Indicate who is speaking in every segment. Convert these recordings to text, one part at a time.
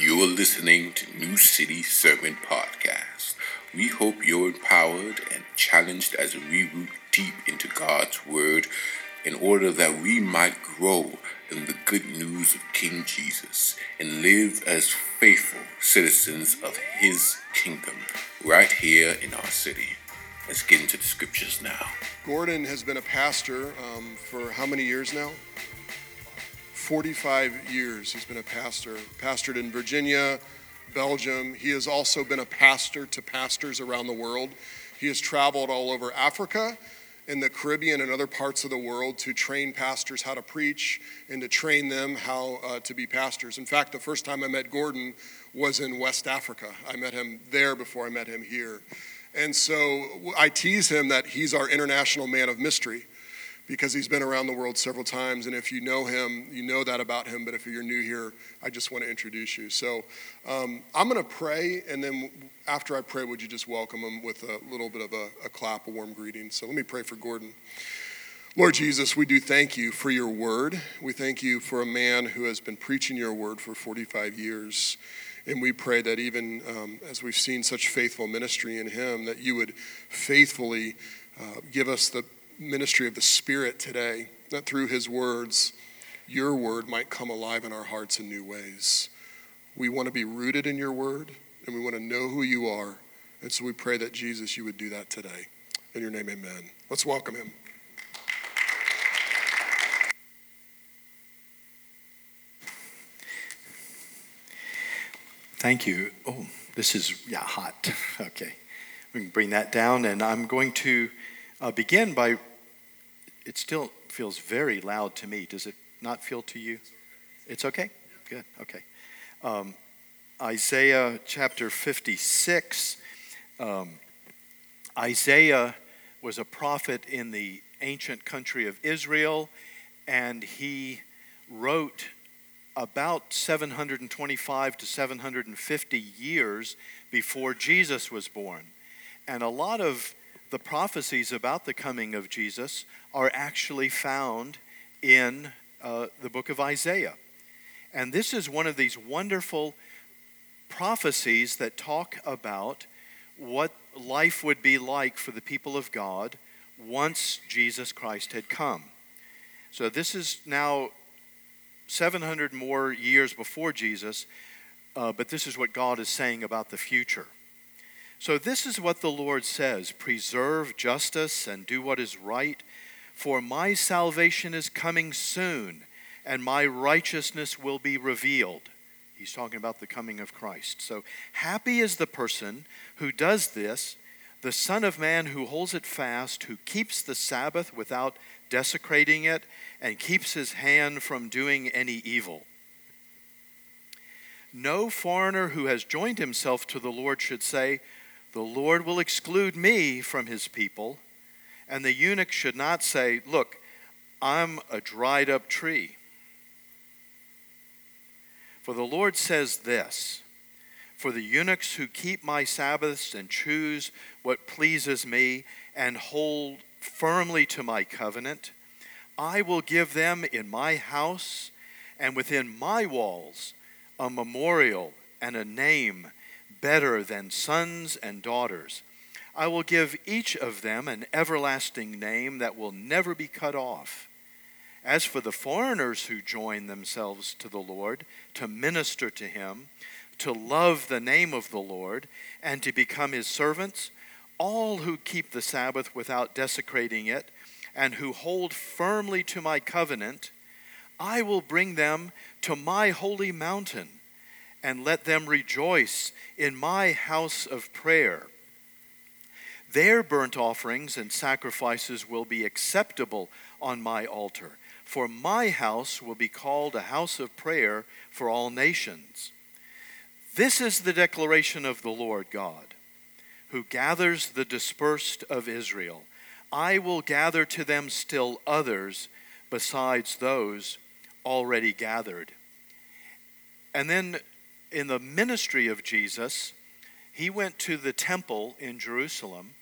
Speaker 1: You are listening to New City Sermon Podcast. We hope you're empowered and challenged as we root deep into God's Word in order that we might grow in the good news of King Jesus and live as faithful citizens of His kingdom right here in our city. Let's get into the scriptures now.
Speaker 2: Gordon has been a pastor um, for how many years now? 45 years he's been a pastor. Pastored in Virginia, Belgium. He has also been a pastor to pastors around the world. He has traveled all over Africa, in the Caribbean, and other parts of the world to train pastors how to preach and to train them how uh, to be pastors. In fact, the first time I met Gordon was in West Africa. I met him there before I met him here. And so I tease him that he's our international man of mystery because he's been around the world several times. And if you know him, you know that about him. But if you're new here, I just want to introduce you. So um, I'm going to pray. And then after I pray, would you just welcome him with a little bit of a, a clap, a warm greeting? So let me pray for Gordon. Lord Jesus, we do thank you for your word. We thank you for a man who has been preaching your word for 45 years. And we pray that even um, as we've seen such faithful ministry in him, that you would faithfully uh, give us the ministry of the Spirit today, that through his words, your word might come alive in our hearts in new ways. We want to be rooted in your word, and we want to know who you are. And so we pray that Jesus, you would do that today. In your name, amen. Let's welcome him.
Speaker 3: Thank you. Oh, this is, yeah, hot. Okay. We can bring that down, and I'm going to uh, begin by it still feels very loud to me. Does it not feel to you? It's okay? Good, okay. Um, Isaiah chapter 56. Um, Isaiah was a prophet in the ancient country of Israel, and he wrote about 725 to 750 years before Jesus was born. And a lot of the prophecies about the coming of Jesus are actually found in uh, the book of Isaiah. And this is one of these wonderful prophecies that talk about what life would be like for the people of God once Jesus Christ had come. So this is now 700 more years before Jesus, uh, but this is what God is saying about the future. So, this is what the Lord says Preserve justice and do what is right, for my salvation is coming soon, and my righteousness will be revealed. He's talking about the coming of Christ. So, happy is the person who does this, the Son of Man who holds it fast, who keeps the Sabbath without desecrating it, and keeps his hand from doing any evil. No foreigner who has joined himself to the Lord should say, the Lord will exclude me from his people. And the eunuch should not say, Look, I'm a dried up tree. For the Lord says this For the eunuchs who keep my Sabbaths and choose what pleases me and hold firmly to my covenant, I will give them in my house and within my walls a memorial and a name better than sons and daughters. I will give each of them an everlasting name that will never be cut off. As for the foreigners who join themselves to the Lord to minister to him, to love the name of the Lord, and to become his servants, all who keep the Sabbath without desecrating it, and who hold firmly to my covenant, I will bring them to my holy mountain and let them rejoice in my house of prayer. Their burnt offerings and sacrifices will be acceptable on my altar, for my house will be called a house of prayer for all nations. This is the declaration of the Lord God, who gathers the dispersed of Israel. I will gather to them still others besides those already gathered. And then in the ministry of Jesus, he went to the temple in Jerusalem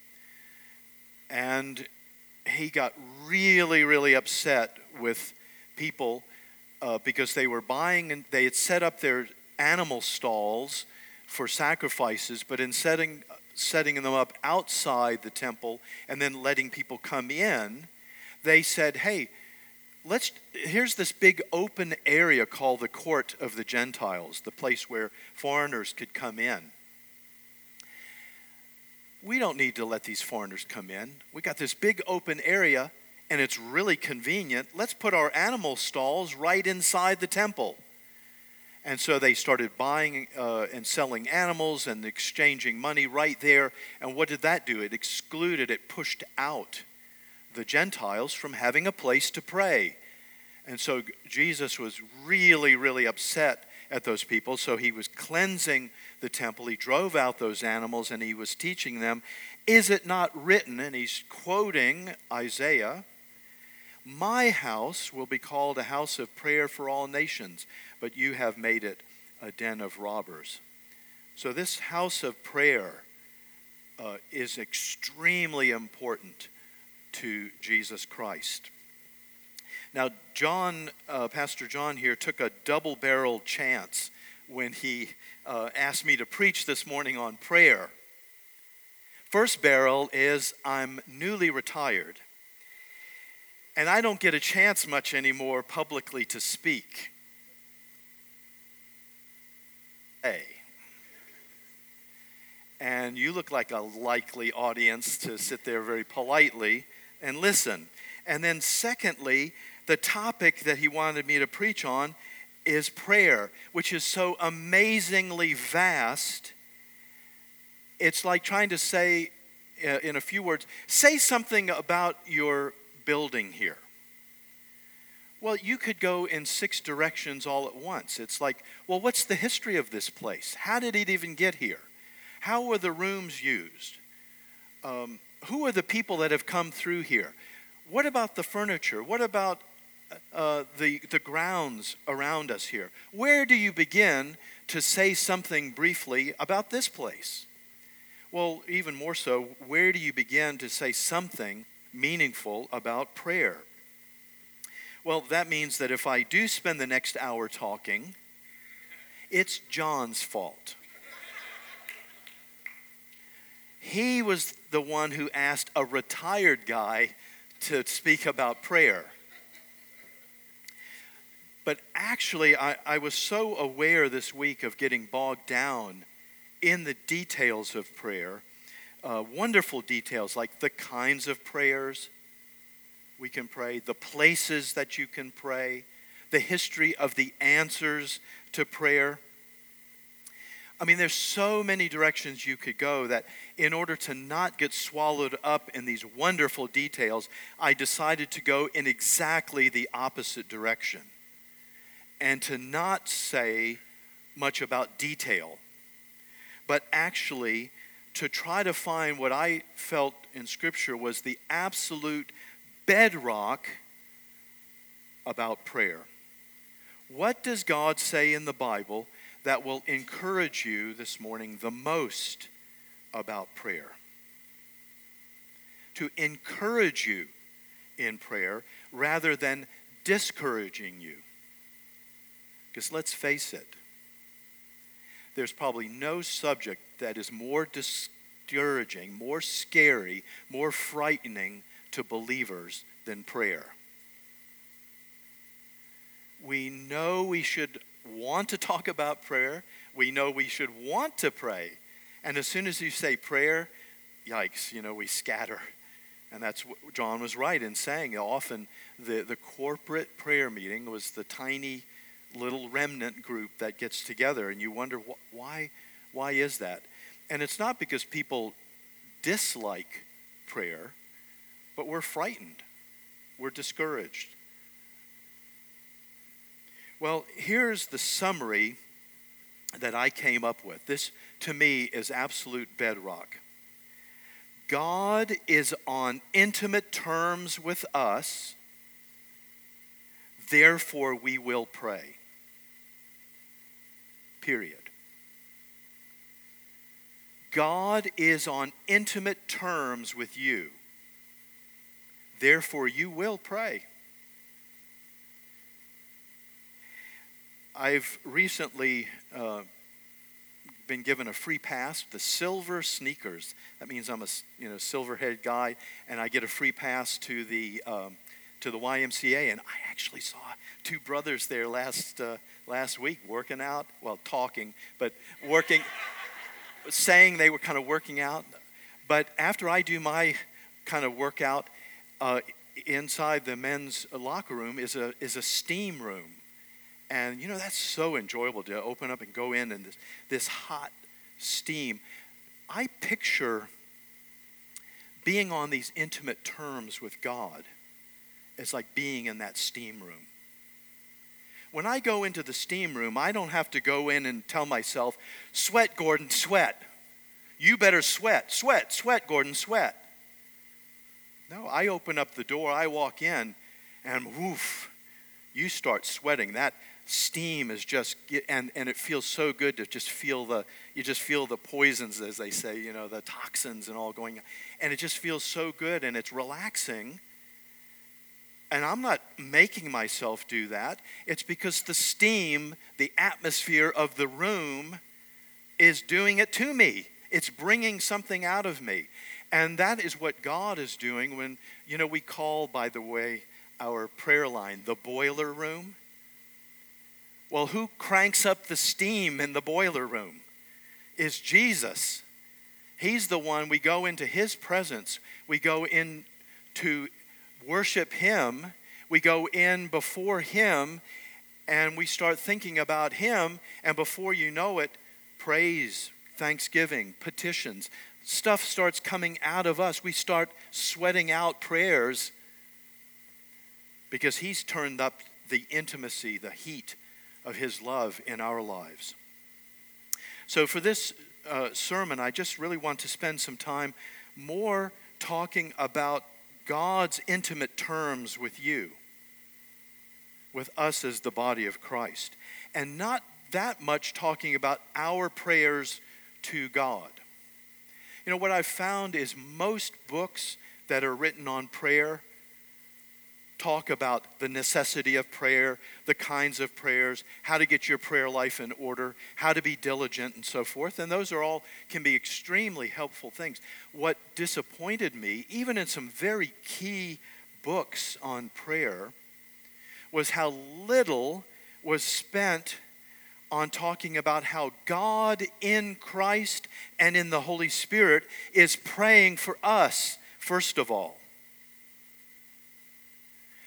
Speaker 3: and he got really, really upset with people uh, because they were buying and they had set up their animal stalls for sacrifices, but in setting, setting them up outside the temple and then letting people come in, they said, hey, let's here's this big open area called the court of the Gentiles, the place where foreigners could come in. We don't need to let these foreigners come in. We got this big open area and it's really convenient. Let's put our animal stalls right inside the temple. And so they started buying uh, and selling animals and exchanging money right there. And what did that do? It excluded, it pushed out the Gentiles from having a place to pray. And so Jesus was really, really upset at those people. So he was cleansing the temple. He drove out those animals and he was teaching them, Is it not written? And he's quoting Isaiah My house will be called a house of prayer for all nations but you have made it a den of robbers. So, this house of prayer uh, is extremely important to Jesus Christ. Now, John, uh, Pastor John here, took a double barreled chance when he uh, asked me to preach this morning on prayer. First barrel is I'm newly retired, and I don't get a chance much anymore publicly to speak. Hey. And you look like a likely audience to sit there very politely and listen. And then, secondly, the topic that he wanted me to preach on is prayer, which is so amazingly vast. It's like trying to say, uh, in a few words, say something about your building here. Well, you could go in six directions all at once. It's like, well, what's the history of this place? How did it even get here? How were the rooms used? Um, who are the people that have come through here? What about the furniture? What about uh, the, the grounds around us here? Where do you begin to say something briefly about this place? Well, even more so, where do you begin to say something meaningful about prayer? Well, that means that if I do spend the next hour talking, it's John's fault. He was the one who asked a retired guy to speak about prayer. But actually, I, I, was so aware this week of getting bogged down in the details of prayer, uh, wonderful details like the kinds of prayers, we can pray, the places that you can pray, the history of the answers to prayer. I mean, there's so many directions you could go that in order to not get swallowed up in these wonderful details, I decided to go in exactly the opposite direction and to not say much about detail, but actually to try to find what I felt in Scripture was the absolute bedrock about prayer. What does God say in the Bible that will encourage you this morning the most about prayer? To encourage you in prayer rather than discouraging you. Because let's face it, there's probably no subject that is more discouraging, more scary, more frightening to believers than prayer. We know we should want to talk about prayer. We know we should want to pray. And as soon as you say prayer, yikes, you know, we scatter. And that's what John was right in saying. Often the, the corporate prayer meeting was the tiny little remnant group that gets together, and you wonder wh- why, why is that? And it's not because people dislike prayer, but we're frightened, we're discouraged. Well, here's the summary that I came up with. This, to me, is absolute bedrock. God is on intimate terms with us, therefore we will pray. Period. God is on intimate terms with you. Therefore, you will pray. I've recently uh, been given a free pass, the silver sneakers. That means I'm a you know silver-headed guy, and I get a free pass to the um, to the YMCA. And I actually saw two brothers there last uh, last week working out, well, talking, but working, saying they were kind of working out. But after I do my kind of workout, uh, inside the men's locker room is a is a steam room and you know, that's so enjoyable to open up and go in and this, this hot steam. I picture being on these intimate terms with God as like being in that steam room. When I go into the steam room, I don't have to go in and tell myself, sweat, Gordon, sweat. You better sweat, sweat, sweat, Gordon, sweat. No, I open up the door, I walk in, and woof, you start sweating. That, steam is just and and it feels so good to just feel the you just feel the poisons as they say you know the toxins and all going and it just feels so good and it's relaxing. And I'm not making myself do that. It's because the steam the atmosphere of the room is doing it to me. It's bringing something out of me. And that is what God is doing when you know we call by the way our prayer line the boiler room well, who cranks up the steam in the boiler room? Is Jesus. He's the one we go into his presence. We go in to worship him. We go in before him and we start thinking about him. And before you know it, praise, thanksgiving, petitions, stuff starts coming out of us. We start sweating out prayers because he's turned up the intimacy, the heat of His love in our lives. So, for this uh, sermon, I just really want to spend some time more talking about God's intimate terms with you, with us as the body of Christ, and not that much talking about our prayers to God. You know, what I've found is most books that are written on prayer talk about the necessity of prayer, the kinds of prayers, how to get your prayer life in order, how to be diligent, and so forth. And those are all can be extremely helpful things. What disappointed me, even in some very key books on prayer, was how little was spent on talking about how God in Christ and in the Holy Spirit is praying for us, first of all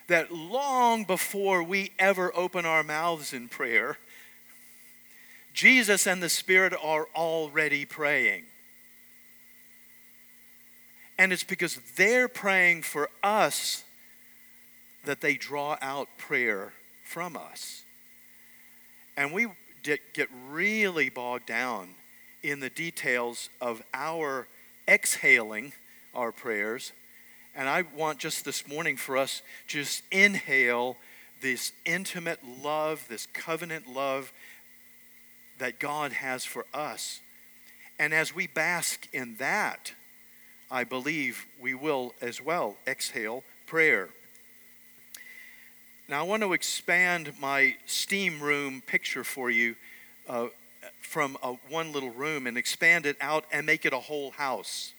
Speaker 3: that long before we ever open our mouths in prayer, Jesus and the Spirit are already praying. And it's because they're praying for us that they draw out prayer from us. And we get really bogged down in the details of our exhaling our prayers and I want just this morning for us just inhale this intimate love, this covenant love that God has for us. And as we bask in that, I believe we will as well exhale prayer. Now, I want to expand my steam room picture for you uh, from a, one little room and expand it out and make it a whole house.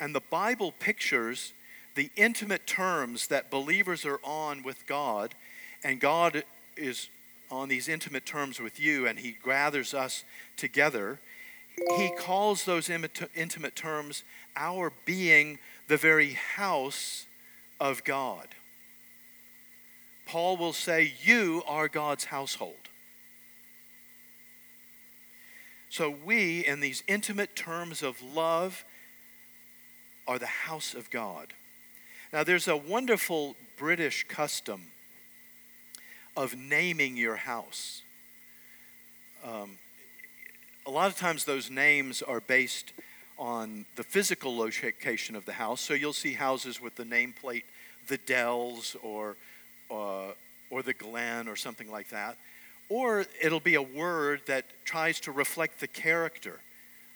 Speaker 3: And the Bible pictures the intimate terms that believers are on with God, and God is on these intimate terms with you, and He gathers us together. He calls those intimate terms our being the very house of God. Paul will say, You are God's household. So, we, in these intimate terms of love are the house of God. Now, there's a wonderful British custom of naming your house. Um, a lot of times, those names are based on the physical location of the house. So you'll see houses with the nameplate, the Dells or, uh, or the Glen or something like that. Or it'll be a word that tries to reflect the character,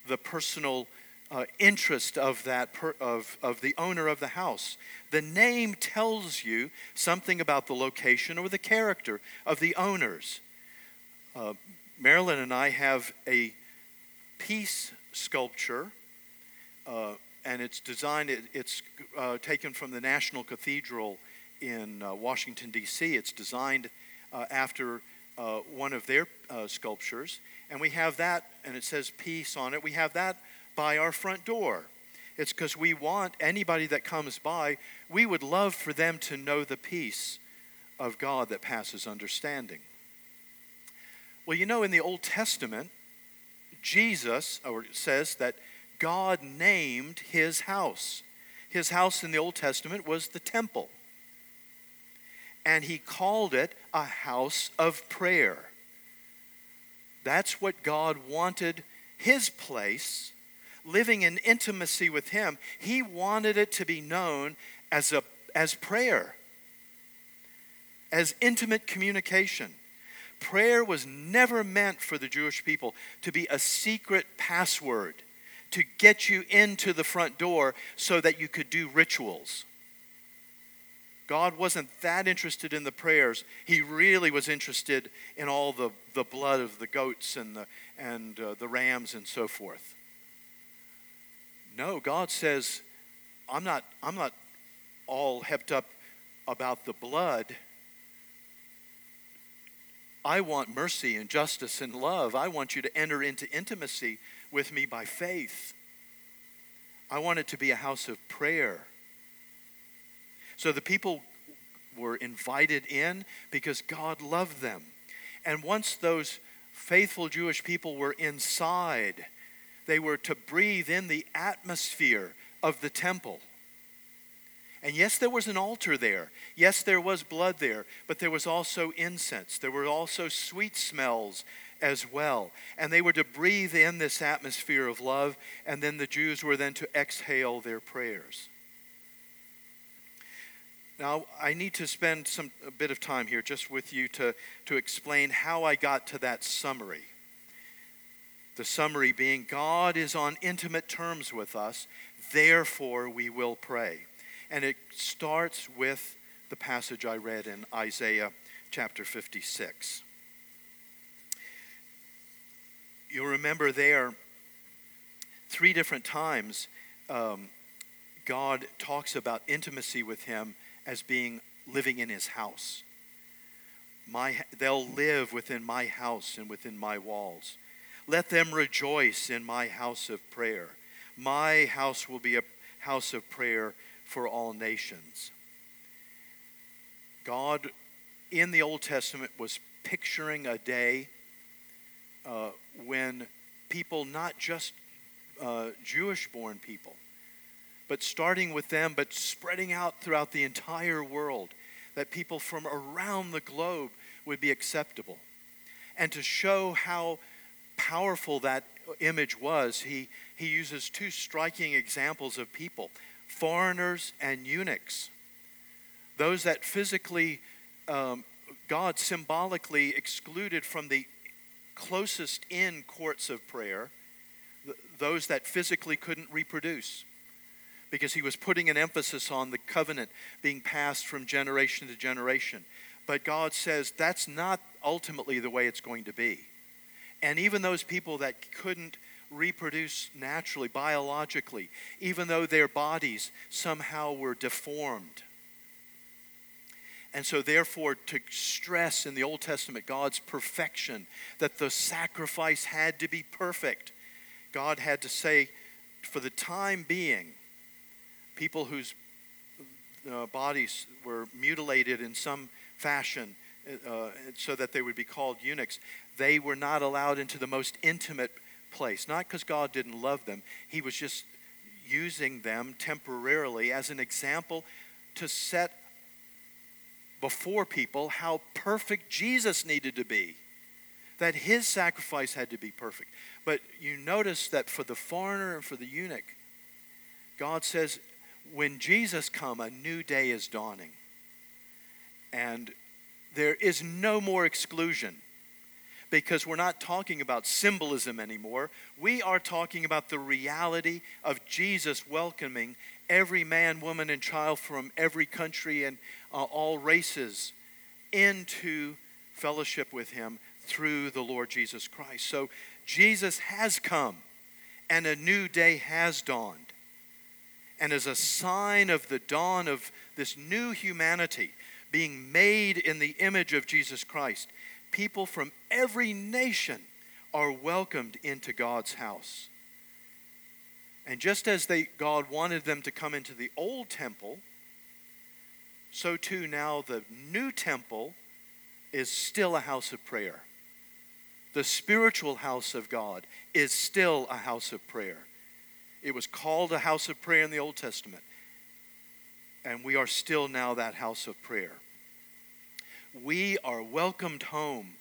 Speaker 3: the personal uh, interest of that per, of, of the owner of the house. The name tells you something about the location or the character of the owners. Uh, Marilyn and I have a peace sculpture, uh, and it's designed. It, it's uh, taken from the National Cathedral in uh, Washington D.C. It's designed uh, after one of their sculptures, and we have that, and it says peace on it. We have that by our front door. It's because we want anybody that comes by, we would love for them to know the peace of God that passes understanding. Well, you know, in the Old Testament, Jesus or says that God named his house. His house in the Old Testament was the temple. And he called it a house of prayer. That's what God wanted his place living in intimacy with Him, He wanted it to be known as, a, as prayer, as intimate communication. Prayer was never meant for the Jewish people to be a secret password to get you into the front door so that you could do rituals. God wasn't that interested in the prayers. He really was interested in all the, the blood of the goats and the, and, uh, the rams and so forth. No, God says, I'm not, I'm not all hepped up about the blood. I want mercy and justice and love. I want you to enter into intimacy with me by faith. I want it to be a house of prayer. So the people were invited in because God loved them. And once those faithful Jewish people were inside, they were to breathe in the atmosphere of the temple. And yes, there was an altar there. Yes, there was blood there, but there was also incense. There were also sweet smells as well. And they were to breathe in this atmosphere of love, and then the Jews were then to exhale their prayers. Now, I need to spend some a bit of time here just with you to, to explain how I got to that summary. The summary being God is on intimate terms with us, therefore we will pray. And it starts with the passage I read in Isaiah chapter 56. You'll remember there, three different times, um, God talks about intimacy with Him as being living in His house. My, they'll live within my house and within my walls. Let them rejoice in my house of prayer. My house will be a house of prayer for all nations. God in the Old Testament was picturing a day uh, when people, not just uh, Jewish born people, but starting with them, but spreading out throughout the entire world, that people from around the globe would be acceptable. And to show how powerful that image was, he, he uses two striking examples of people foreigners and eunuchs. Those that physically, um, God symbolically excluded from the closest in courts of prayer, those that physically couldn't reproduce. Because he was putting an emphasis on the covenant being passed from generation to generation. But God says that's not ultimately the way it's going to be. And even those people that couldn't reproduce naturally, biologically, even though their bodies somehow were deformed. And so, therefore, to stress in the Old Testament God's perfection, that the sacrifice had to be perfect, God had to say, for the time being, people whose uh, bodies were mutilated in some fashion uh, so that they would be called eunuchs, they were not allowed into the most intimate place. Not because God didn't love them, He was just using them temporarily as an example to set before people how perfect Jesus needed to be. That his sacrifice had to be perfect. But you notice that for the foreigner and for the eunuch, God says, when Jesus come, a new day is dawning. And there is no more exclusion because we're not talking about symbolism anymore. We are talking about the reality of Jesus welcoming every man, woman, and child from every country and uh, all races into fellowship with Him through the Lord Jesus Christ. So Jesus has come and a new day has dawned. And as a sign of the dawn of this new humanity being made in the image of Jesus Christ, people from every nation are welcomed into God's house. And just as they, God wanted them to come into the old temple, so too now the new temple is still a house of prayer. The spiritual house of God is still a house of prayer. It was called a house of prayer in the Old Testament, and we are still now that house of prayer we are welcomed home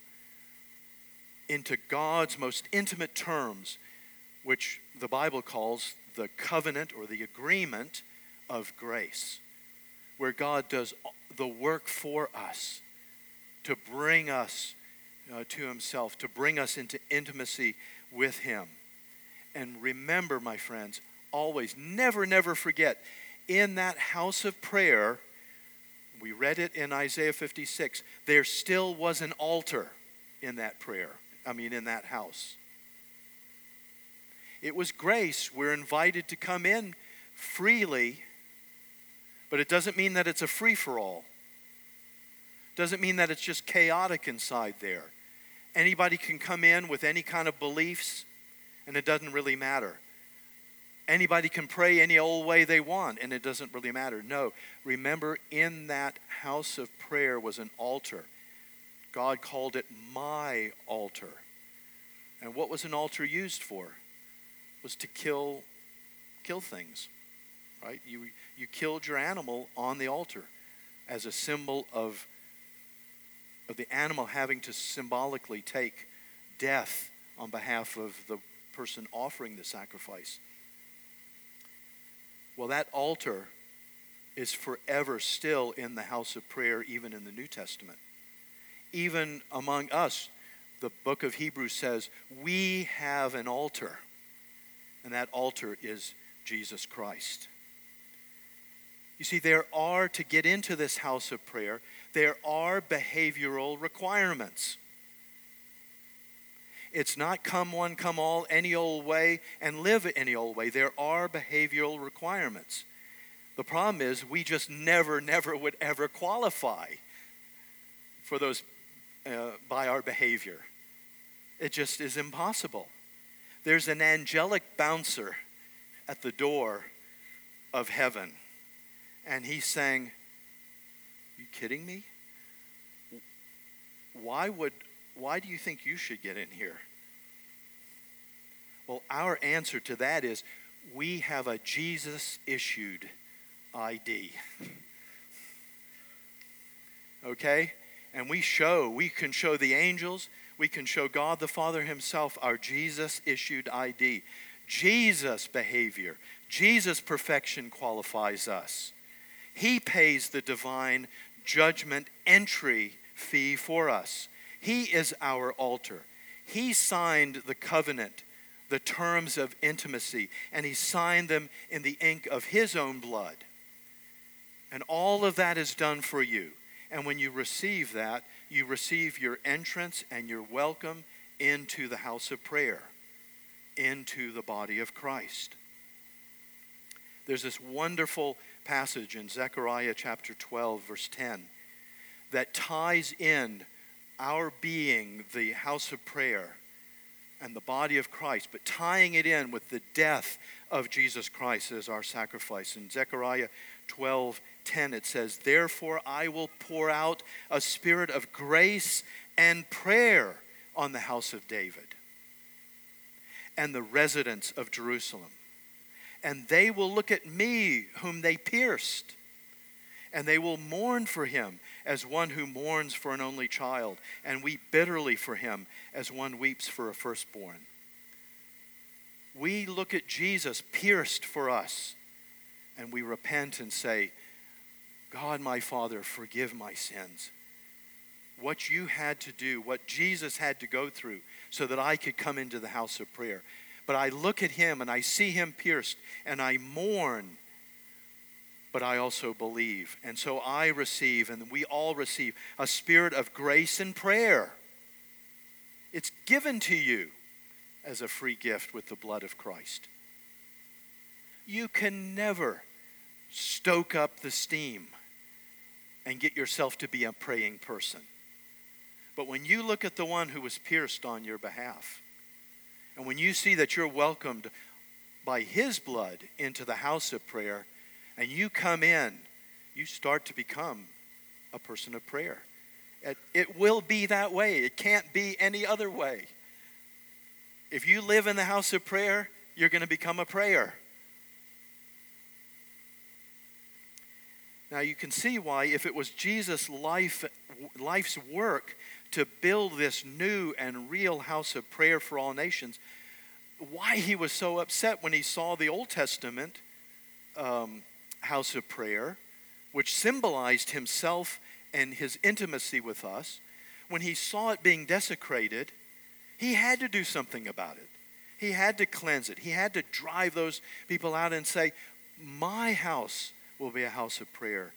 Speaker 3: into God's most intimate terms, which the Bible calls the covenant or the agreement of grace, where God does the work for us to bring us uh, to Himself, to bring us into intimacy with Him. And remember, my friends, always, never, never forget, in that house of prayer, we read it in Isaiah 56. There still was an altar in that prayer, I mean, in that house. It was grace. We're invited to come in freely, but it doesn't mean that it's a free for all. Doesn't mean that it's just chaotic inside there. Anybody can come in with any kind of beliefs, and it doesn't really matter. Anybody can pray any old way they want, and it doesn't really matter. No, remember, in that house of prayer was an altar. God called it my altar. And what was an altar used for? Was to kill kill things. Right? You you killed your animal on the altar as a symbol of of the animal having to symbolically take death on behalf of the person offering the sacrifice. Well, that altar is forever still in the house of prayer, even in the New Testament. Even among us, the book of Hebrews says, we have an altar, and that altar is Jesus Christ. You see, there are, to get into this house of prayer, there are behavioral requirements. It's not come one, come all, any old way, and live any old way. There are behavioral requirements. The problem is, we just never, never would ever qualify for those uh, by our behavior. It just is impossible. There's an angelic bouncer at the door of heaven, and he's saying, You kidding me? Why would why do you think you should get in here? Well, our answer to that is we have a Jesus issued ID. Okay? And we show, we can show the angels, we can show God the Father Himself our Jesus issued ID. Jesus' behavior, Jesus' perfection qualifies us. He pays the divine judgment entry fee for us. He is our altar. He signed the covenant, the terms of intimacy, and He signed them in the ink of His own blood. And all of that is done for you. And when you receive that, you receive your entrance and your welcome into the house of prayer, into the body of Christ. There's this wonderful passage in Zechariah chapter 12, verse 10, that ties in our being the house of prayer and the body of Christ, but tying it in with the death of Jesus Christ as our sacrifice. In Zechariah 12 10, it says, Therefore I will pour out a spirit of grace and prayer on the house of David and the residents of Jerusalem. And they will look at me, whom they pierced, and they will mourn for him as one who mourns for an only child, and weep bitterly for him as one weeps for a firstborn. We look at Jesus pierced for us, and we repent and say, God, my Father, forgive my sins. what you had to do, what Jesus had to go through so that I could come into the house of prayer. But I look at him and I see him pierced and I mourn, but I also believe. And so I receive, and we all receive, a spirit of grace and prayer. It's given to you as a free gift with the blood of Christ. You can never stoke up the steam and get yourself to be a praying person. But when you look at the one who was pierced on your behalf, and when you see that you're welcomed by his blood into the house of prayer, and you come in, you start to become a person of prayer. It, it will be that way. It can't be any other way. If you live in the house of prayer, you're going to become a prayer. Now you can see why, if it was Jesus' life, life's work to build this new and real house of prayer for all nations, why he was so upset when he saw the Old Testament um, house of prayer, which symbolized himself and his intimacy with us. When he saw it being desecrated, he had to do something about it. He had to cleanse it. He had to drive those people out and say, My house will be a house of prayer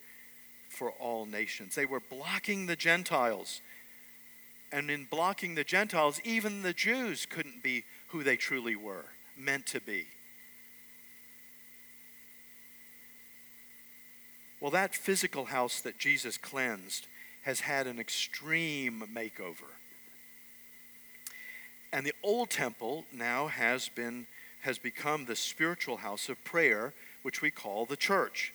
Speaker 3: for all nations. They were blocking the Gentiles and in blocking the Gentiles, even the Jews couldn't be who they truly were, meant to be. Well, that physical house that Jesus cleansed has had an extreme makeover. And the old temple now has been has become the spiritual house of prayer, which we call the church.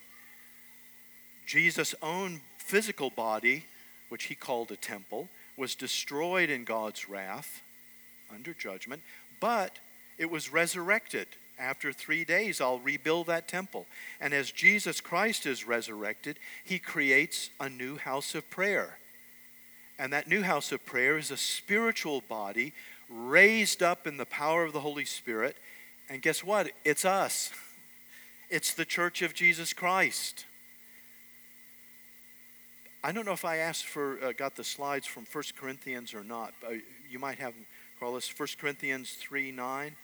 Speaker 3: Jesus' own physical body, which he called a temple, was destroyed in God's wrath under judgment, but it was resurrected. After three days, I'll rebuild that temple. And as Jesus Christ is resurrected, he creates a new house of prayer. And that new house of prayer is a spiritual body raised up in the power of the Holy Spirit. And guess what? It's us, it's the church of Jesus Christ. I don't know if I asked for, uh, got the slides from 1 Corinthians or not. You might have them, Carlos. 1 Corinthians 3 9.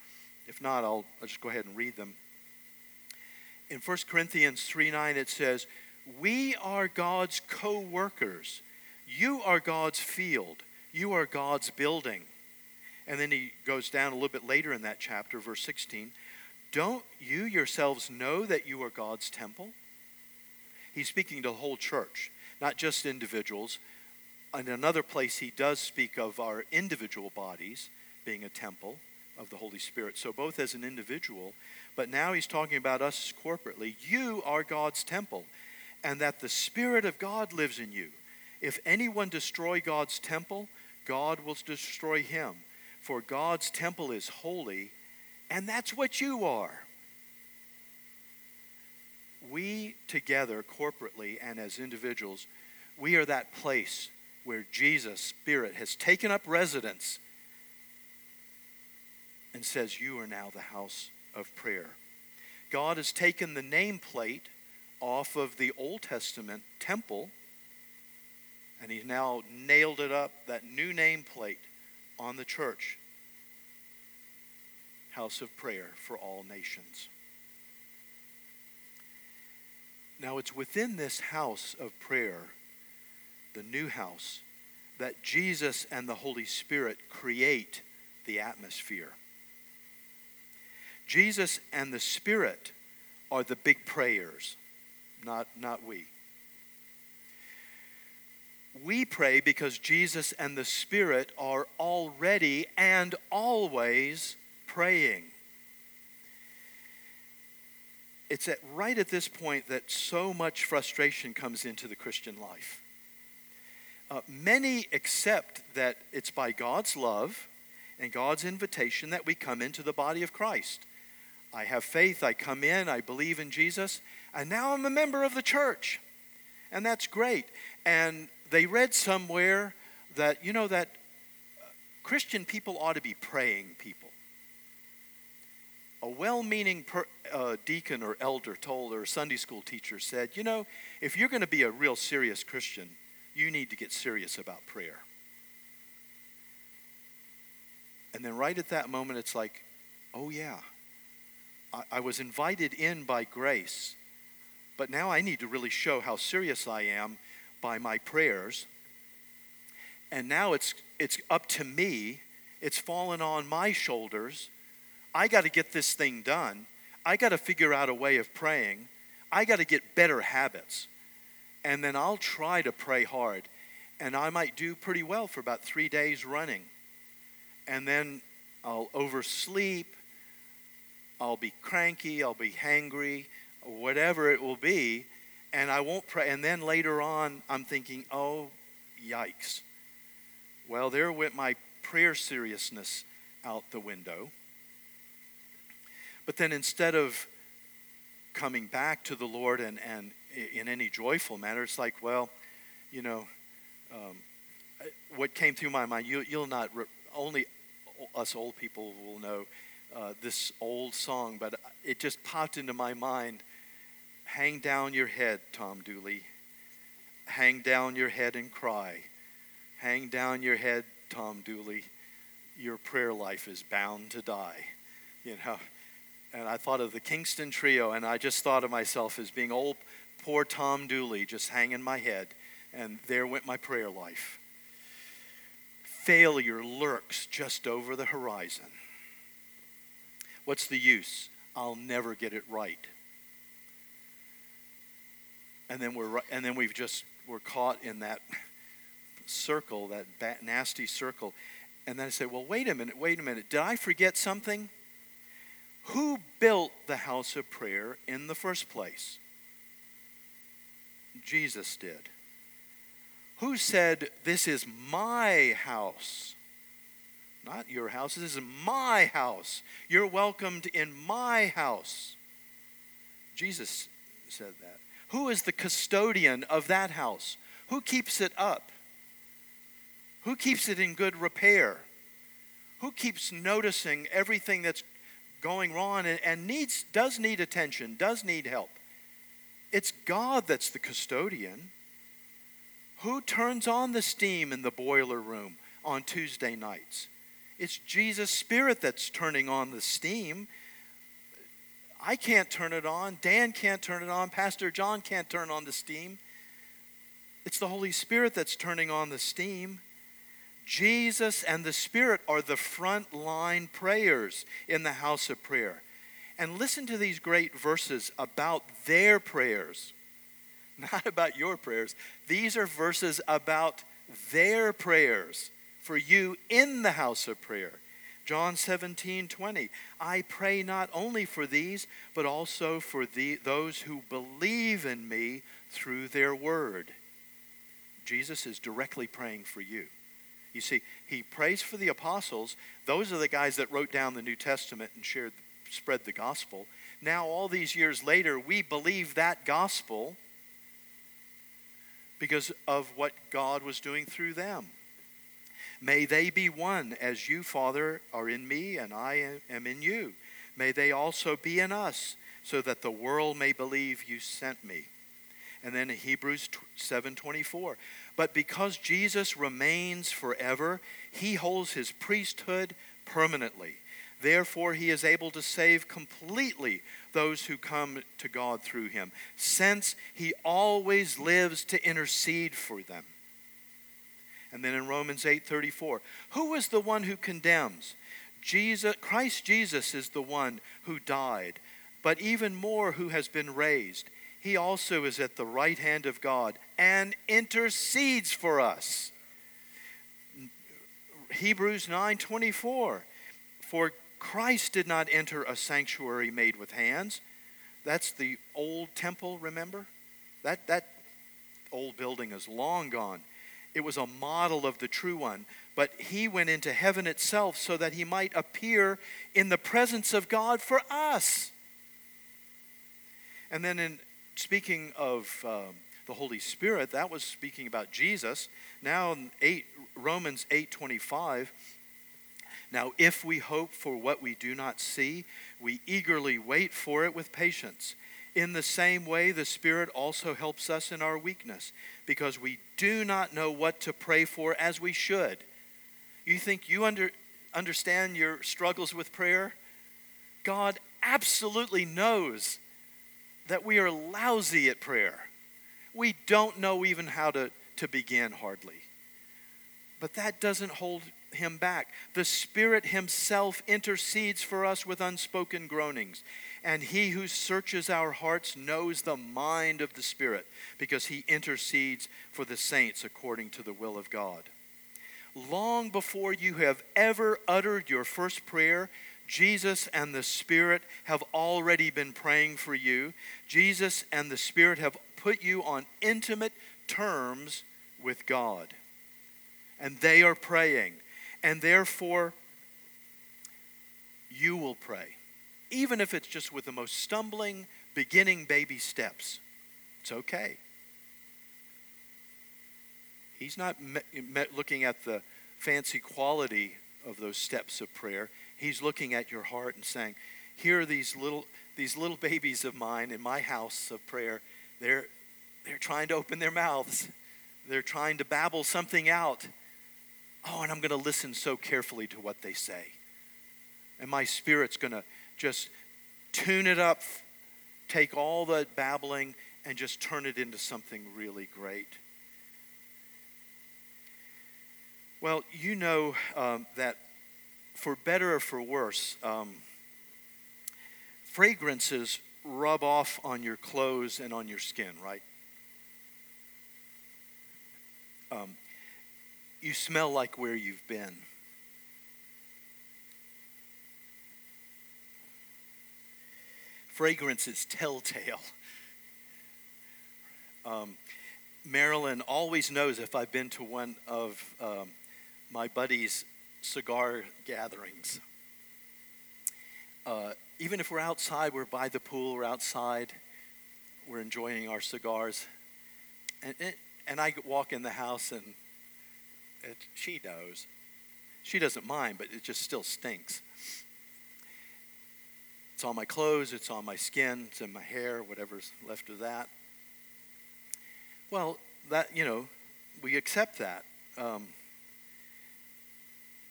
Speaker 3: If not, I'll, I'll just go ahead and read them. In 1 Corinthians 3 9, it says, We are God's co workers. You are God's field. You are God's building. And then he goes down a little bit later in that chapter, verse 16. Don't you yourselves know that you are God's temple? He's speaking to the whole church not just individuals. In another place, he does speak of our individual bodies being a temple of the Holy Spirit. So, both as an individual, but now he's talking about us corporately. You are God's temple, and that the Spirit of God lives in you. If anyone destroy God's temple, God will destroy him. For God's temple is holy, and that's what you are we together, corporately and as individuals, we are that place where Jesus' Spirit has taken up residence and says, You are now the house of prayer. God has taken the nameplate off of the Old Testament temple and he's now nailed it up, that new nameplate, on the church house of prayer for all nations. Now, it's within this house of prayer, the new house, that Jesus and the Holy Spirit create the atmosphere. Jesus and the Spirit are the big prayers, not, not we. We pray because Jesus and the Spirit are already and always praying it's at right at this point that so much frustration comes into the Christian life. Uh, many accept that it's by God's love and God's invitation that we come into the body of Christ. I have faith, I come in, I believe in Jesus, and now I'm a member of the church. And that's great. And they read somewhere that, you know, that uh, Christian people ought to be praying people a well meaning uh, deacon or elder told, or Sunday school teacher said, You know, if you're going to be a real serious Christian, you need to get serious about prayer. And then right at that moment, it's like, oh, yeah, I, was invited in by grace, but now I need to really show how serious I am by my prayers. And now it's, it's up to me, it's fallen on my shoulders. I got to get this thing done. I got to figure out a way of praying. I got to get better habits. And then I'll try to pray hard. And I might do pretty well for about three days running. And then I'll oversleep. I'll be cranky. I'll be hangry, whatever it will be. And I won't pray. And then later on, I'm thinking, oh, yikes. Well, there went my prayer seriousness out the window. But then instead of coming back to the Lord and, and in any joyful manner, it's like, well, you know, um, what came through my mind, you, will not, re- only us old people will know uh, this old song, but it just popped into my mind. Hang down your head, Tom Dooley. Hang down your head and cry. Hang down your head, Tom Dooley. Your prayer life is bound to die. You know, and I thought of the Kingston Trio, and I just thought of myself as being old, poor Tom Dooley just hanging my head, and there went my prayer life. Failure lurks just over the horizon. What's the use? I'll never get it right. And then we're and then we've just we're caught in that circle, that nasty circle. And then I say, well, wait a minute, wait a minute. Did I forget something? Who built the house of prayer in the first place? Jesus did. Who said, This is my house? Not your house, this is my house. You're welcomed in my house. Jesus said that. Who is the custodian of that house? Who keeps it up? Who keeps it in good repair? Who keeps noticing everything that's going wrong and, and needs, does need attention, does need help. It's God that's the custodian. Who turns on the steam in the boiler room on Tuesday nights? It's Jesus' Spirit that's turning on the steam. I can't turn it on. Dan can't turn it on. Pastor John can't turn on the steam. It's the Holy Spirit that's turning on the steam. Jesus and the Spirit are the front line prayers in the house of prayer. And listen to these great verses about their prayers, not about your prayers. These are verses about their prayers for you in the house of prayer. John 17, 20. I pray not only for these, but also for the, those who believe in me through their word. Jesus is directly praying for you. You see, he prays for the apostles. Those are the guys that wrote down the New Testament and shared, spread the gospel. Now, all these years later, we believe that gospel because of what God was doing through them. May they be one as you, Father, are in me and I am in you. May they also be in us, so that the world may believe you sent me. And then Hebrews 7:24. But because Jesus remains forever, he holds his priesthood permanently. Therefore, he is able to save completely those who come to God through him, since he always lives to intercede for them. And then in Romans 8:34, who is the one who condemns? Jesus Christ Jesus is the one who died, but even more who has been raised he also is at the right hand of God and intercedes for us. Hebrews 9:24 For Christ did not enter a sanctuary made with hands. That's the old temple, remember? That that old building is long gone. It was a model of the true one, but he went into heaven itself so that he might appear in the presence of God for us. And then in speaking of um, the Holy Spirit, that was speaking about Jesus. Now, in eight, Romans 8:25. Now, if we hope for what we do not see, we eagerly wait for it with patience. In the same way, the Spirit also helps us in our weakness, because we do not know what to pray for as we should. You think you under, understand your struggles with prayer? God absolutely knows that we are lousy at prayer. We don't know even how to, to begin, hardly. But that doesn't hold him back. The Spirit Himself intercedes for us with unspoken groanings. And He who searches our hearts knows the mind of the Spirit because He intercedes for the saints according to the will of God. Long before you have ever uttered your first prayer, Jesus and the Spirit have already been praying for you. Jesus and the Spirit have put you on intimate terms with God. And they are praying and therefore you will pray, even if it's just with the most stumbling, beginning baby steps. It's okay. He's not looking at the fancy quality of those steps of prayer. He's looking at your heart and saying, "Here are these little these little babies of mine in my house of prayer. They're they're trying to open their mouths. They're trying to babble something out. Oh, and I'm going to listen so carefully to what they say. And my spirit's going to just tune it up, take all the babbling, and just turn it into something really great. Well, you know um, that for better or for worse, um, fragrances rub off on your clothes and on your skin, right? Um, you smell like where you've been. Fragrance is telltale. Um, Marilyn always knows if I've been to one of um, my buddy's cigar gatherings. Uh, even if we're outside, we're by the pool, we're outside, we're enjoying our cigars. And, and I walk in the house and it, she knows. She doesn't mind, but it just still stinks. It's on my clothes, it's on my skin, it's in my hair, whatever's left of that. Well, that, you know, we accept that. Um,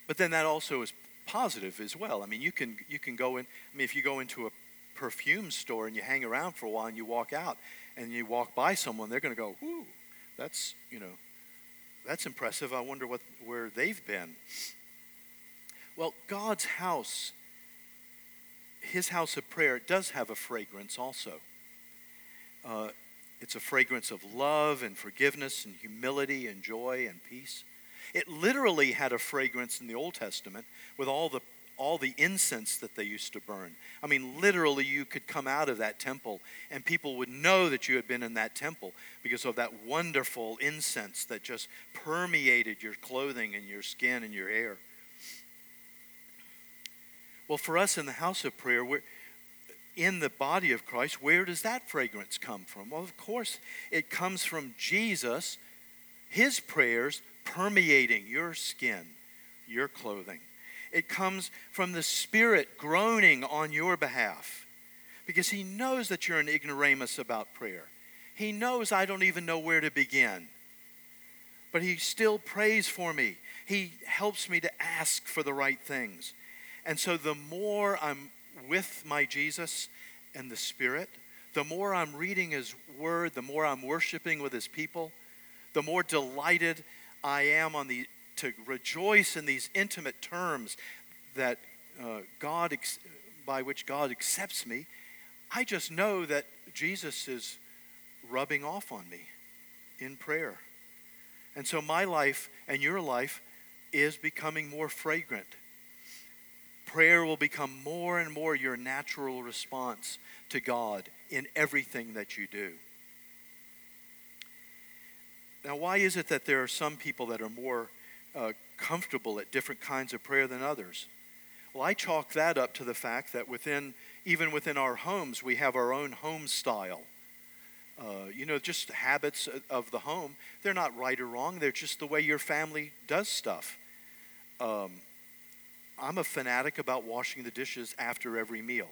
Speaker 3: but then that also is positive as well. I mean, you can you can go in. I mean, if you go into a perfume store and you hang around for a while and you walk out and you walk by someone, they're going to go, "Whoo, that's you know, that's impressive. I wonder what, where they've been. Well, God's house, his house of prayer, does have a fragrance also. Uh, it's a fragrance of love and forgiveness and humility and joy and peace. It literally had a fragrance in the Old Testament with all the all the incense that they used to burn. I mean, literally, you could come out of that temple and people would know that you had been in that temple because of that wonderful incense that just permeated your clothing and your skin and your hair. Well, for us in the house of prayer, we're in the body of Christ, where does that fragrance come from? Well, of course, it comes from Jesus, his prayers permeating your skin, your clothing. It comes from the Spirit groaning on your behalf because He knows that you're an ignoramus about prayer. He knows I don't even know where to begin. But He still prays for me. He helps me to ask for the right things. And so the more I'm with my Jesus and the Spirit, the more I'm reading His Word, the more I'm worshiping with His people, the more delighted I am on the to rejoice in these intimate terms that uh, God, by which God accepts me, I just know that Jesus is rubbing off on me in prayer. And so my life and your life is becoming more fragrant. Prayer will become more and more your natural response to God in everything that you do. Now, why is it that there are some people that are more uh, comfortable at different kinds of prayer than others. Well, I chalk that up to the fact that within, even within our homes, we have our own home style. Uh, you know, just habits of the home. They're not right or wrong. They're just the way your family does stuff. Um, I'm a fanatic about washing the dishes after every meal.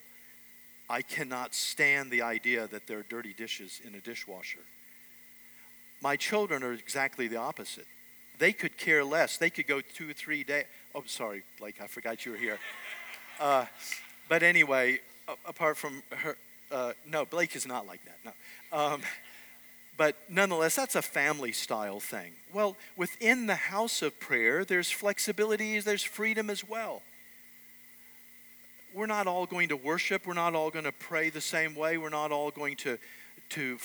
Speaker 3: I cannot stand the idea that there are dirty dishes in a dishwasher. My children are exactly the opposite. They could care less. They could go two or three days. Oh, sorry, Blake, I forgot you were here. Uh, but anyway, apart from her, uh, no, Blake is not like that. No. Um, but nonetheless, that's a family style thing. Well, within the house of prayer, there's flexibility, there's freedom as well. We're not all going to worship, we're not all going to pray the same way, we're not all going to, to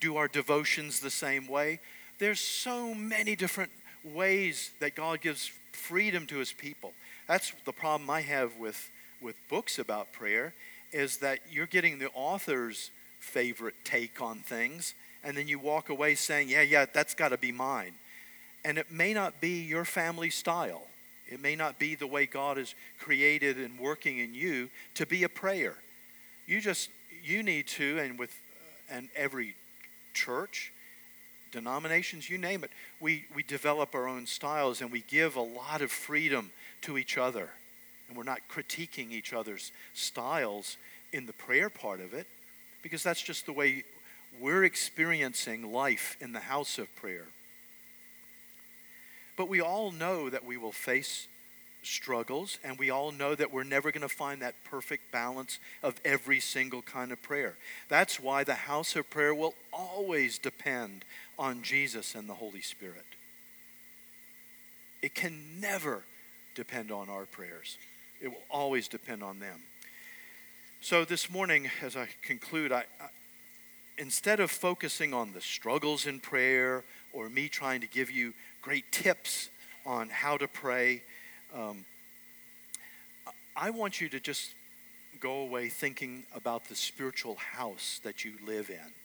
Speaker 3: do our devotions the same way. There's so many different ways that God gives freedom to his people. That's the problem I have with, with books about prayer is that you're getting the author's favorite take on things, and then you walk away saying, Yeah, yeah, that's got to be mine. And it may not be your family style. It may not be the way God has created and working in you to be a prayer. You just you need to, and with and every church, denominations, you name it, we, we develop our own styles and we give a lot of freedom to each other. And we're not critiquing each other's styles in the prayer part of it, because that's just the way we're experiencing life in the house of prayer. But we all know that we will face struggles, and we all know that we're never going to find that perfect balance of every single kind of prayer. That's why the house of prayer will always depend on Jesus and the Holy Spirit. It can never depend on our prayers, it will always depend on them. So, this morning, as I conclude, I, I, instead of focusing on the struggles in prayer or me trying to give you great tips on how to pray, um, I want you to just go away thinking about the spiritual house that you live in.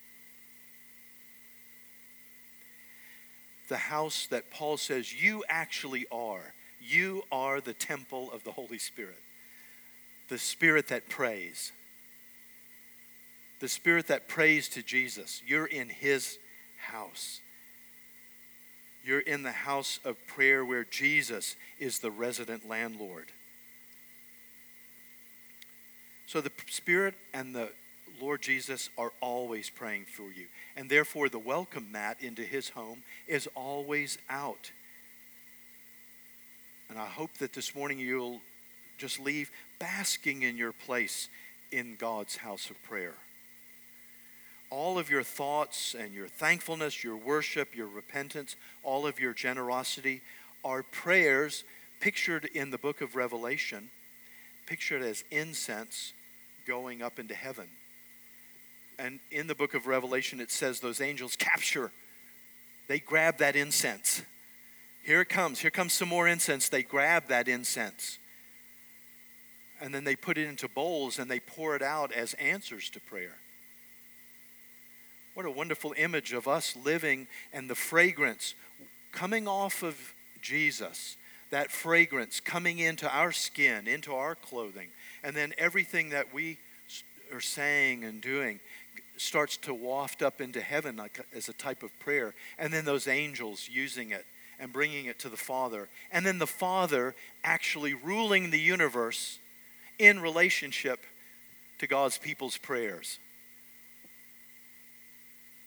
Speaker 3: The house that Paul says you actually are. You are the temple of the Holy Spirit, the Spirit that prays, the Spirit that prays to Jesus. You're in His house. You're in the house of prayer where Jesus is the resident landlord. So the Spirit and the Lord Jesus are always praying for you. And therefore, the welcome mat into his home is always out. And I hope that this morning you'll just leave basking in your place in God's house of prayer all of your thoughts and your thankfulness, your worship, your repentance, all of your generosity are prayers pictured in the book of Revelation, pictured as incense going up into heaven. And in the book of Revelation, it says those angels capture, they grab that incense. Here it comes. Here comes some more incense. They grab that incense. And then they put it into bowls and they pour it out as answers to prayer. What a wonderful image of us living and the fragrance coming off of Jesus, that fragrance coming into our skin, into our clothing, and then everything that we are saying and doing starts to waft up into heaven like as a type of prayer, and then those angels using it and bringing it to the Father, and then the Father actually ruling the universe in relationship to God's people's prayers.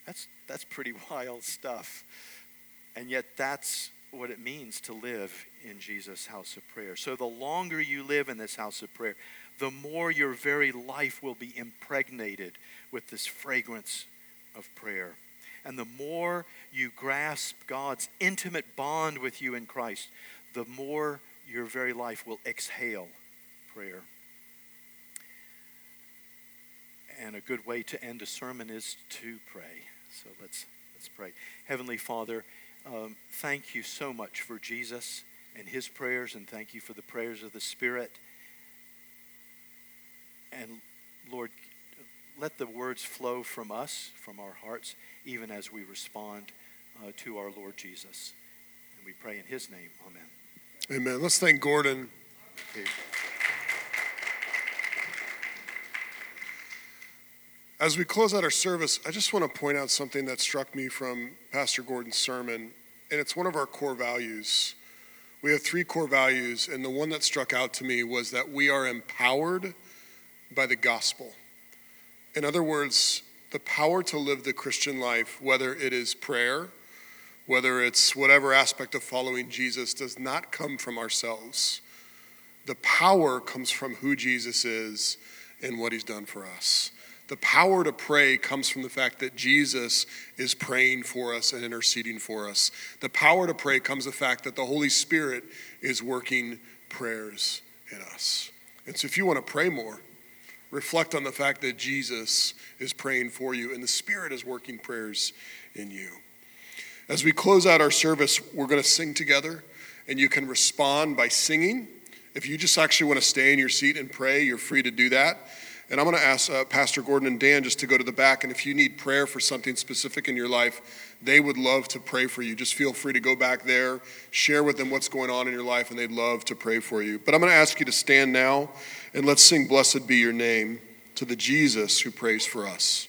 Speaker 3: That's, that's pretty wild stuff. And yet, that's what it means to live in Jesus' house of prayer. So, the longer you live in this house of prayer, the more your very life will be impregnated with this fragrance of prayer. And the more you grasp God's intimate bond with you in Christ, the more your very life will exhale prayer. And a good way to end a sermon is to pray. So let's, let's pray. Heavenly Father, um, thank you so much for Jesus and his prayers, and thank you for the prayers of the Spirit. And Lord, let the words flow from us, from our hearts, even as we respond uh, to our Lord Jesus. And we pray in his name. Amen.
Speaker 2: Amen. Let's thank Gordon. Okay. As we close out our service, I just want to point out something that struck me from Pastor Gordon's sermon, and it's one of our core values. We have three core values, and the one that struck out to me was that we are empowered by the gospel. In other words, the power to live the Christian life, whether it is prayer, whether it's whatever aspect of following Jesus, does not come from ourselves. The power comes from who Jesus is and what he's done for us. The power to pray comes from the fact that Jesus is praying for us and interceding for us. The power to pray comes the fact that the Holy Spirit is working prayers in us. And so if you want to pray more, reflect on the fact that Jesus is praying for you and the Spirit is working prayers in you. As we close out our service, we're going to sing together, and you can respond by singing. If you just actually want to stay in your seat and pray, you're free to do that. And I'm going to ask uh, Pastor Gordon and Dan just to go to the back. And if you need prayer for something specific in your life, they would love to pray for you. Just feel free to go back there, share with them what's going on in your life, and they'd love to pray for you. But I'm going to ask you to stand now and let's sing Blessed Be Your Name to the Jesus who prays for us.